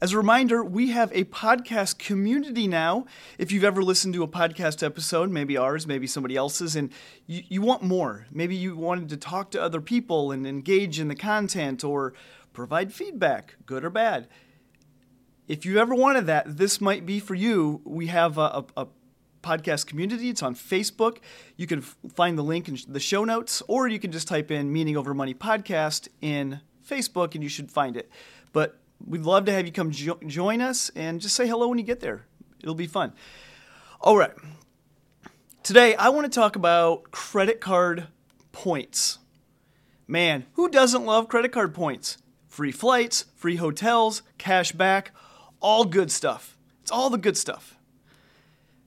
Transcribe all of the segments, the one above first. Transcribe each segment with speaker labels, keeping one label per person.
Speaker 1: As a reminder, we have a podcast community now. If you've ever listened to a podcast episode, maybe ours, maybe somebody else's, and you, you, want more, maybe you wanted to talk to other people and engage in the content or provide feedback, good or bad. If you ever wanted that, this might be for you. We have a, a, a podcast community. It's on Facebook. You can f- find the link in the show notes, or you can just type in Meaning Over Money Podcast in Facebook and you should find it. But We'd love to have you come jo- join us and just say hello when you get there. It'll be fun. All right. Today, I want to talk about credit card points. Man, who doesn't love credit card points? Free flights, free hotels, cash back, all good stuff. It's all the good stuff.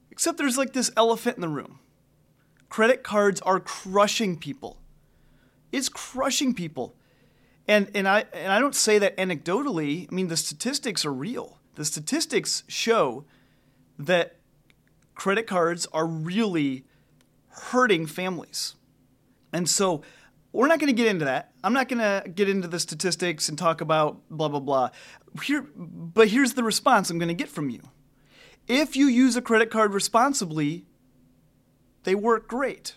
Speaker 1: Except there's like this elephant in the room. Credit cards are crushing people. It's crushing people. And and I and I don't say that anecdotally. I mean the statistics are real. The statistics show that credit cards are really hurting families. And so we're not going to get into that. I'm not going to get into the statistics and talk about blah blah blah. Here but here's the response I'm going to get from you. If you use a credit card responsibly, they work great.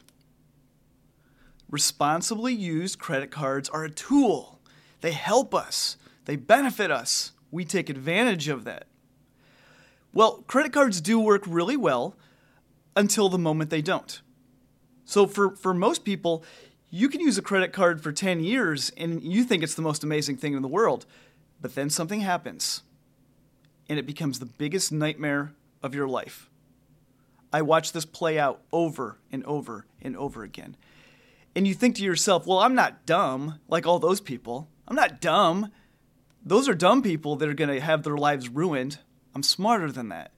Speaker 1: Responsibly used credit cards are a tool they help us, they benefit us. We take advantage of that. Well, credit cards do work really well until the moment they don't. So, for, for most people, you can use a credit card for 10 years and you think it's the most amazing thing in the world, but then something happens and it becomes the biggest nightmare of your life. I watch this play out over and over and over again. And you think to yourself, well, I'm not dumb like all those people. I'm not dumb. Those are dumb people that are going to have their lives ruined. I'm smarter than that.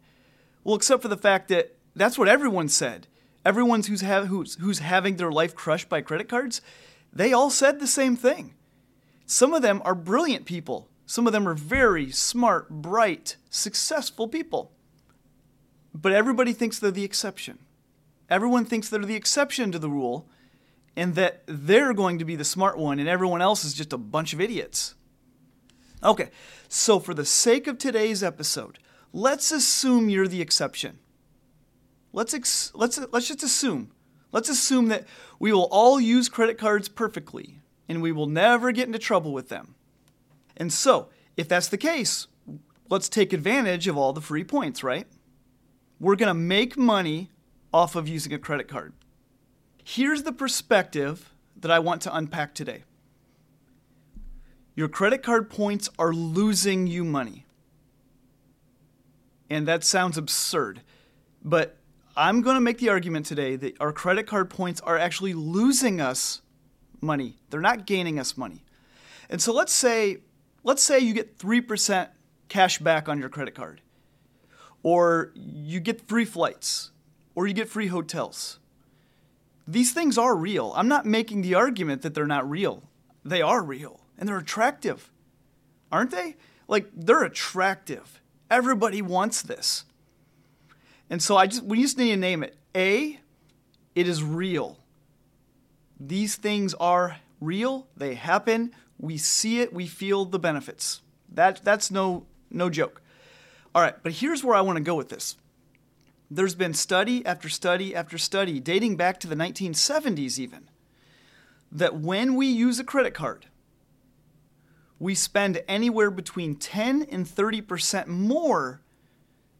Speaker 1: Well, except for the fact that that's what everyone said. Everyone who's, have, who's, who's having their life crushed by credit cards, they all said the same thing. Some of them are brilliant people. Some of them are very smart, bright, successful people. But everybody thinks they're the exception. Everyone thinks they're the exception to the rule and that they're going to be the smart one and everyone else is just a bunch of idiots. Okay, so for the sake of today's episode, let's assume you're the exception. Let's ex- let's let's just assume. Let's assume that we will all use credit cards perfectly and we will never get into trouble with them. And so, if that's the case, let's take advantage of all the free points, right? We're going to make money off of using a credit card. Here's the perspective that I want to unpack today. Your credit card points are losing you money. And that sounds absurd, but I'm going to make the argument today that our credit card points are actually losing us money. They're not gaining us money. And so let's say let's say you get 3% cash back on your credit card. Or you get free flights, or you get free hotels these things are real. I'm not making the argument that they're not real. They are real and they're attractive. Aren't they? Like they're attractive. Everybody wants this. And so I just we just need to name it. A, it is real. These things are real. They happen. We see it. We feel the benefits. That that's no no joke. All right, but here's where I want to go with this. There's been study after study after study, dating back to the 1970s even, that when we use a credit card, we spend anywhere between 10 and 30% more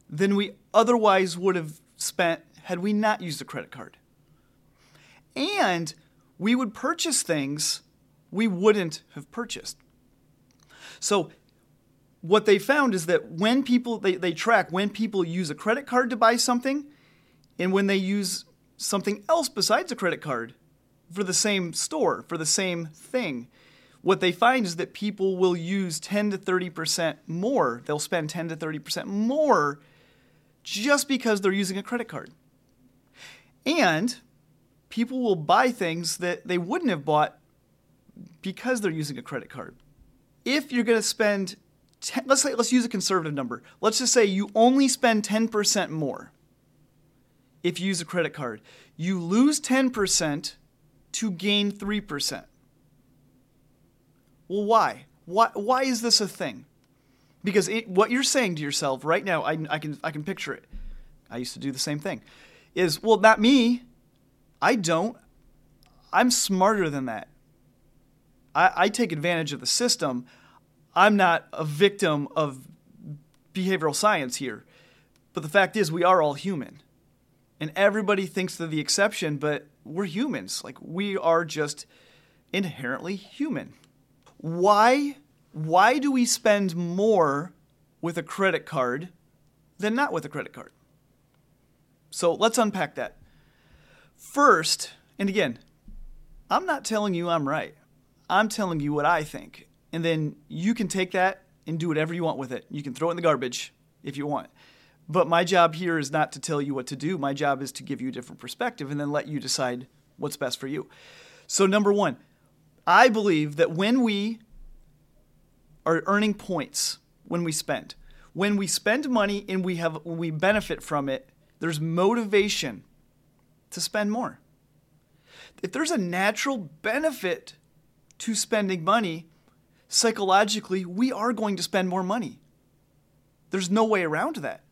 Speaker 1: than we otherwise would have spent had we not used a credit card. And we would purchase things we wouldn't have purchased. So what they found is that when people they, they track when people use a credit card to buy something and when they use something else besides a credit card for the same store for the same thing what they find is that people will use 10 to 30% more. They'll spend 10 to 30% more just because they're using a credit card. And people will buy things that they wouldn't have bought because they're using a credit card. If you're going to spend 10, let's say let's use a conservative number. Let's just say you only spend 10% more if you use a credit card. You lose 10% to gain 3%. Well, why? Why, why is this a thing? Because it, what you're saying to yourself right now, I, I, can, I can picture it. I used to do the same thing. Is, well, not me. I don't. I'm smarter than that. I, I take advantage of the system. I'm not a victim of behavioral science here. But the fact is, we are all human. And everybody thinks they're the exception, but we're humans. Like, we are just inherently human. Why, why do we spend more with a credit card than not with a credit card? So let's unpack that. First, and again, I'm not telling you I'm right. I'm telling you what I think. And then you can take that and do whatever you want with it. You can throw it in the garbage if you want. But my job here is not to tell you what to do. My job is to give you a different perspective and then let you decide what's best for you. So, number one, I believe that when we are earning points when we spend, when we spend money and we have we benefit from it, there's motivation to spend more. If there's a natural benefit to spending money, psychologically, we are going to spend more money. There's no way around that.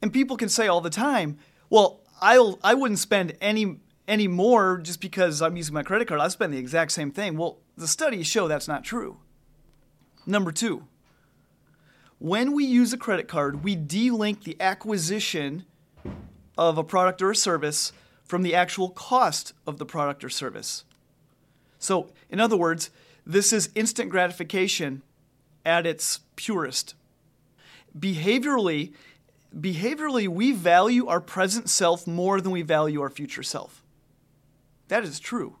Speaker 1: And people can say all the time, well, I'll I wouldn't spend any any more just because I'm using my credit card. I spend the exact same thing. Well, the studies show that's not true. Number 2. When we use a credit card, we delink the acquisition of a product or a service from the actual cost of the product or service. So, in other words, this is instant gratification at its purest. Behaviorally, behaviorally we value our present self more than we value our future self. That is true.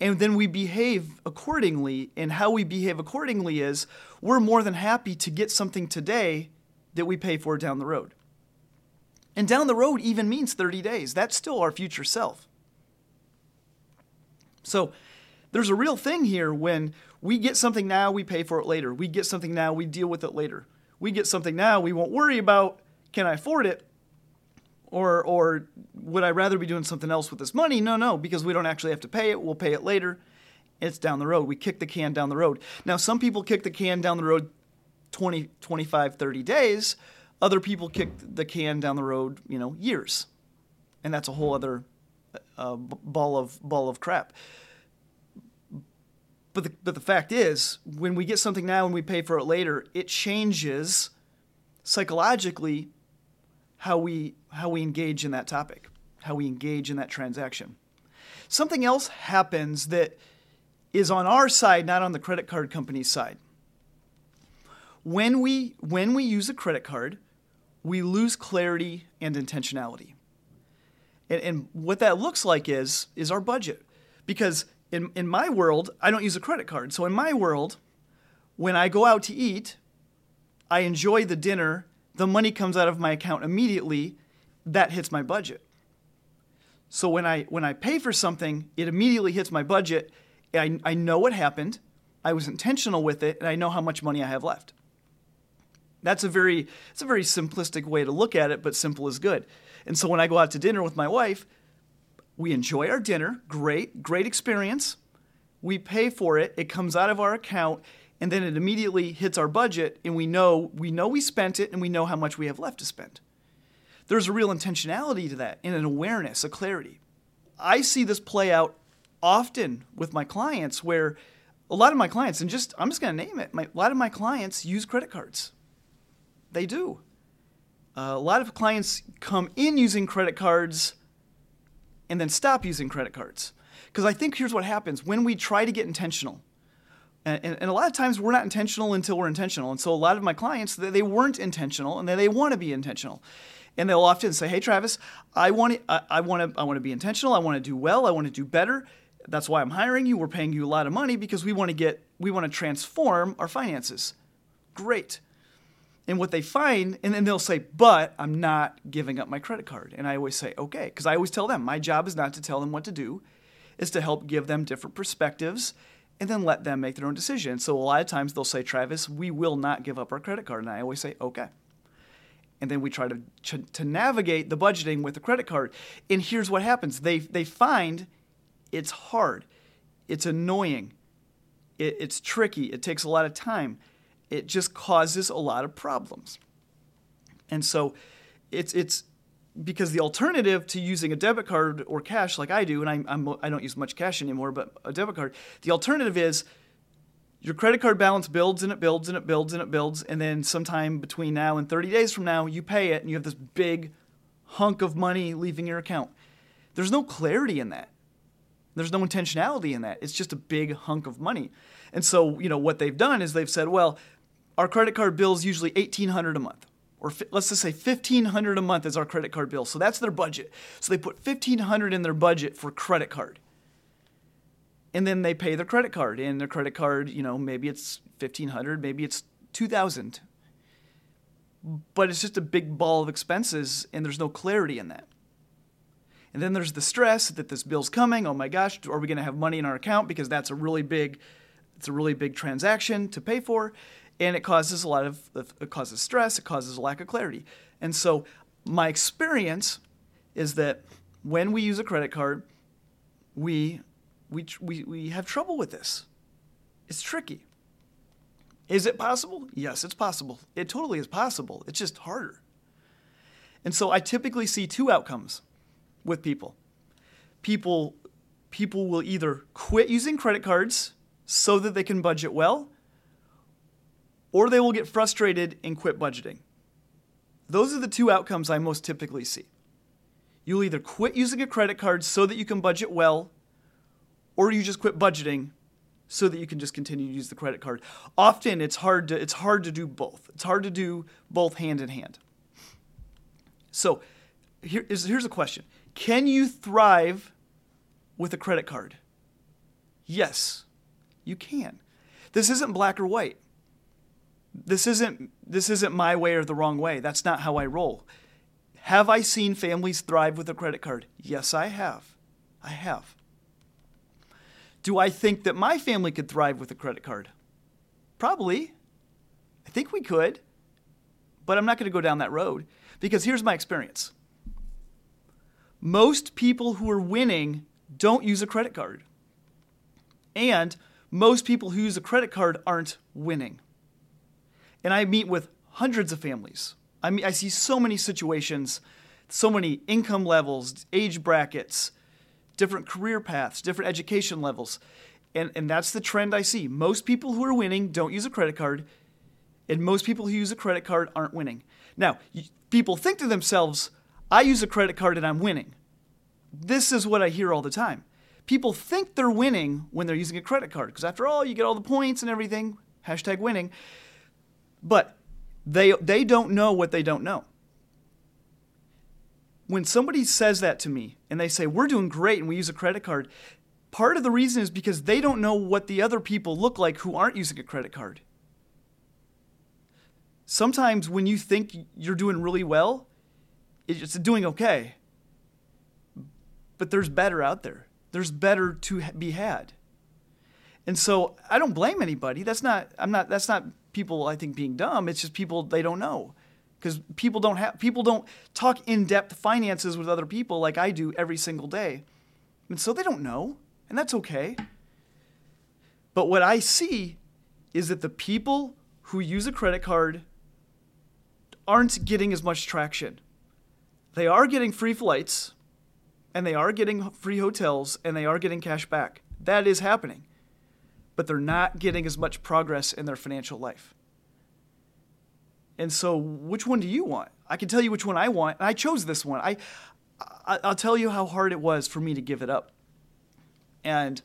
Speaker 1: And then we behave accordingly, and how we behave accordingly is we're more than happy to get something today that we pay for down the road. And down the road even means 30 days. That's still our future self. So there's a real thing here when we get something now, we pay for it later. We get something now, we deal with it later. We get something now, we won't worry about can I afford it? Or, or would I rather be doing something else with this money? No, no, because we don't actually have to pay it. We'll pay it later. It's down the road. We kick the can down the road. Now, some people kick the can down the road 20, 25, 30 days. Other people kick the can down the road, you know, years. And that's a whole other uh, ball of ball of crap. But the, but the fact is, when we get something now and we pay for it later, it changes psychologically how we how we engage in that topic, how we engage in that transaction. Something else happens that is on our side, not on the credit card company's side. When we when we use a credit card, we lose clarity and intentionality. And, and what that looks like is is our budget. Because in, in my world, I don't use a credit card. So in my world, when I go out to eat, I enjoy the dinner the money comes out of my account immediately, that hits my budget. So when I when I pay for something, it immediately hits my budget. I, I know what happened. I was intentional with it, and I know how much money I have left. That's a very it's a very simplistic way to look at it, but simple is good. And so when I go out to dinner with my wife, we enjoy our dinner, great, great experience. We pay for it, it comes out of our account, and then it immediately hits our budget and we know we know we spent it and we know how much we have left to spend. There's a real intentionality to that and an awareness, a clarity. I see this play out often with my clients where a lot of my clients, and just I'm just going to name it, my, a lot of my clients use credit cards. They do. Uh, a lot of clients come in using credit cards and then stop using credit cards. Because I think here's what happens when we try to get intentional and, and, and, a lot of times we're not intentional until we're intentional. And so a lot of my clients, they, they weren't intentional and they, they want to be intentional. And they'll often say, hey, Travis, I want to, I, I want to, I want to be intentional. I want to do well. I want to do better. That's why I'm hiring you. We're paying you a lot of money because we want to get we want to transform our finances. Great. And what they find, and then they'll say, but I'm not giving up my credit card. And I always say, okay, because I always tell them my job is not to tell them what to do, is to help give them different perspectives and then let them make their own decision. So a lot of times they'll say, Travis, we will not give up our credit card. And I always say, okay. And then we try to, to, to navigate the budgeting with the credit card. And here's what happens they, they find it's hard, it's annoying, it, it's tricky, it takes a lot of time it just causes a lot of problems. And so it's it's because the alternative to using a debit card or cash like I do, and I'm, I'm, I do not use much cash anymore, but a debit card, the alternative is your credit card balance builds and it builds and it builds and it builds, and then sometime between now and 30 days from now, you pay it and you have this big hunk of money leaving your account. There's no clarity in that. There's no intentionality in that. It's just a big hunk of money. And so, you know, what they've done is they've said, well, our credit card bill is usually 1800 a month or let's just say 1500 a month is our credit card bill. So that's their budget. So they put 1500 in their budget for credit card. And then they pay their credit card and their credit card you know maybe it's 1500 maybe it's 2000 but it's just a big ball of expenses and there's no clarity in that. And then there's the stress that this bill's coming. Oh my gosh are we going to have money in our account? Because that's a really big it's a really big transaction to pay for and it causes a lot of it causes stress it causes a lack of clarity. And so my experience is that when we use a credit card we we we, we have trouble with this. It's tricky. Is it possible? Yes it's possible. It totally is possible. It's just harder. And so i typically see two outcomes with people. People people will either quit using credit cards so that they can budget well or they will get frustrated and quit budgeting. Those are the two outcomes I most typically see. You'll either quit using a credit card so that you can budget well, or you just quit budgeting so that you can just continue to use the credit card. Often it's hard to it's hard to do both. It's hard to do both hand in hand. So, here is here's a question. Can you thrive with a credit card? Yes, you can. This isn't black or white this isn't this isn't my way or the wrong way. That's not how I roll. Have I seen families thrive with a credit card? Yes, I have. I have. Do I think that my family could thrive with a credit card? Probably. I think we could. But I'm not going to go down that road because here's my experience. Most people who are winning don't use a credit card. And most people who use a credit card aren't winning. And I meet with hundreds of families. I mean, I see so many situations, so many income levels, age brackets, different career paths, different education levels. And, and that's the trend I see. Most people who are winning don't use a credit card, and most people who use a credit card aren't winning. Now, people think to themselves, I use a credit card and I'm winning. This is what I hear all the time. People think they're winning when they're using a credit card, because after all, you get all the points and everything, hashtag winning. But they, they don't know what they don't know. When somebody says that to me and they say, We're doing great and we use a credit card, part of the reason is because they don't know what the other people look like who aren't using a credit card. Sometimes when you think you're doing really well, it's doing okay. But there's better out there. There's better to be had. And so I don't blame anybody. That's not I'm not that's not people I think being dumb. It's just people they don't know because people don't have people don't talk in depth finances with other people like I do every single day, and so they don't know, and that's okay. But what I see is that the people who use a credit card aren't getting as much traction. They are getting free flights, and they are getting free hotels, and they are getting cash back. That is happening but they're not getting as much progress in their financial life. And so, which one do you want? I can tell you which one I want, and I chose this one. I, I will tell you how hard it was for me to give it up. And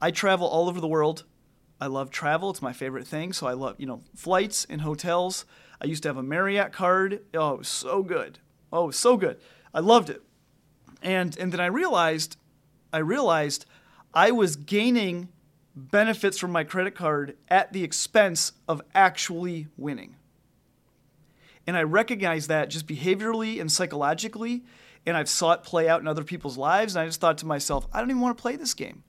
Speaker 1: I travel all over the world. I love travel; it's my favorite thing. So I love you know flights and hotels. I used to have a Marriott card. Oh, it was so good. Oh, it was so good. I loved it. And and then I realized, I realized I was gaining benefits from my credit card at the expense of actually winning. And I recognize that just behaviorally and psychologically, and I've saw it play out in other people's lives. And I just thought to myself, I don't even want to play this game.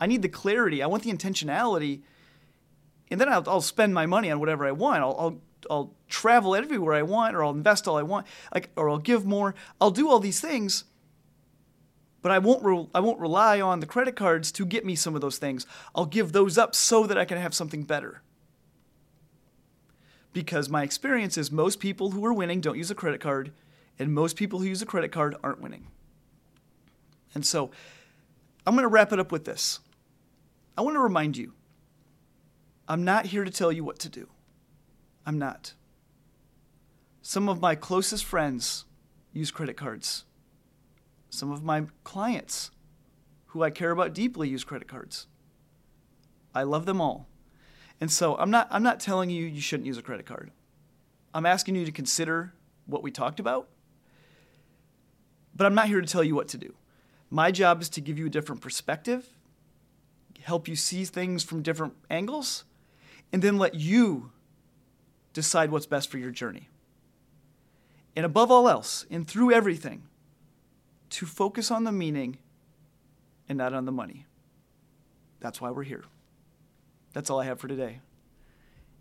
Speaker 1: I need the clarity. I want the intentionality. And then I'll, I'll spend my money on whatever I want. I'll, I'll, I'll travel everywhere I want, or I'll invest all I want, like, or I'll give more. I'll do all these things but I won't re- I won't rely on the credit cards to get me some of those things. I'll give those up so that I can have something better. Because my experience is most people who are winning don't use a credit card, and most people who use a credit card aren't winning. And so I'm going to wrap it up with this. I want to remind you I'm not here to tell you what to do. I'm not. Some of my closest friends use credit cards. Some of my clients who I care about deeply use credit cards. I love them all. And so I'm not I'm not telling you you shouldn't use a credit card. I'm asking you to consider what we talked about. But I'm not here to tell you what to do. My job is to give you a different perspective, help you see things from different angles, and then let you decide what's best for your journey. And above all else, and through everything, to focus on the meaning and not on the money. That's why we're here. That's all I have for today.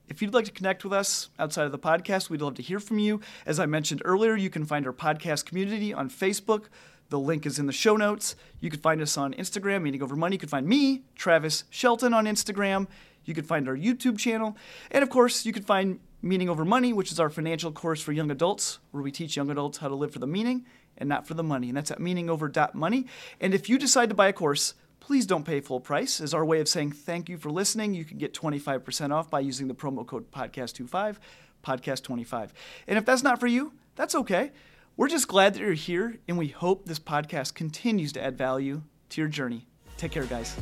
Speaker 1: If you'd like to connect with us outside of the podcast, we'd love to hear from you. As I mentioned earlier, you can find our podcast community on Facebook. The link is in the show notes. You can find us on Instagram, Meaning Over Money. You can find me, Travis Shelton, on Instagram. You can find our YouTube channel. And of course, you can find Meaning Over Money, which is our financial course for young adults, where we teach young adults how to live for the meaning and not for the money. And that's at meaningover.money. And if you decide to buy a course, please don't pay full price. As our way of saying thank you for listening, you can get 25% off by using the promo code podcast25, podcast25. And if that's not for you, that's okay. We're just glad that you're here, and we hope this podcast continues to add value to your journey. Take care, guys.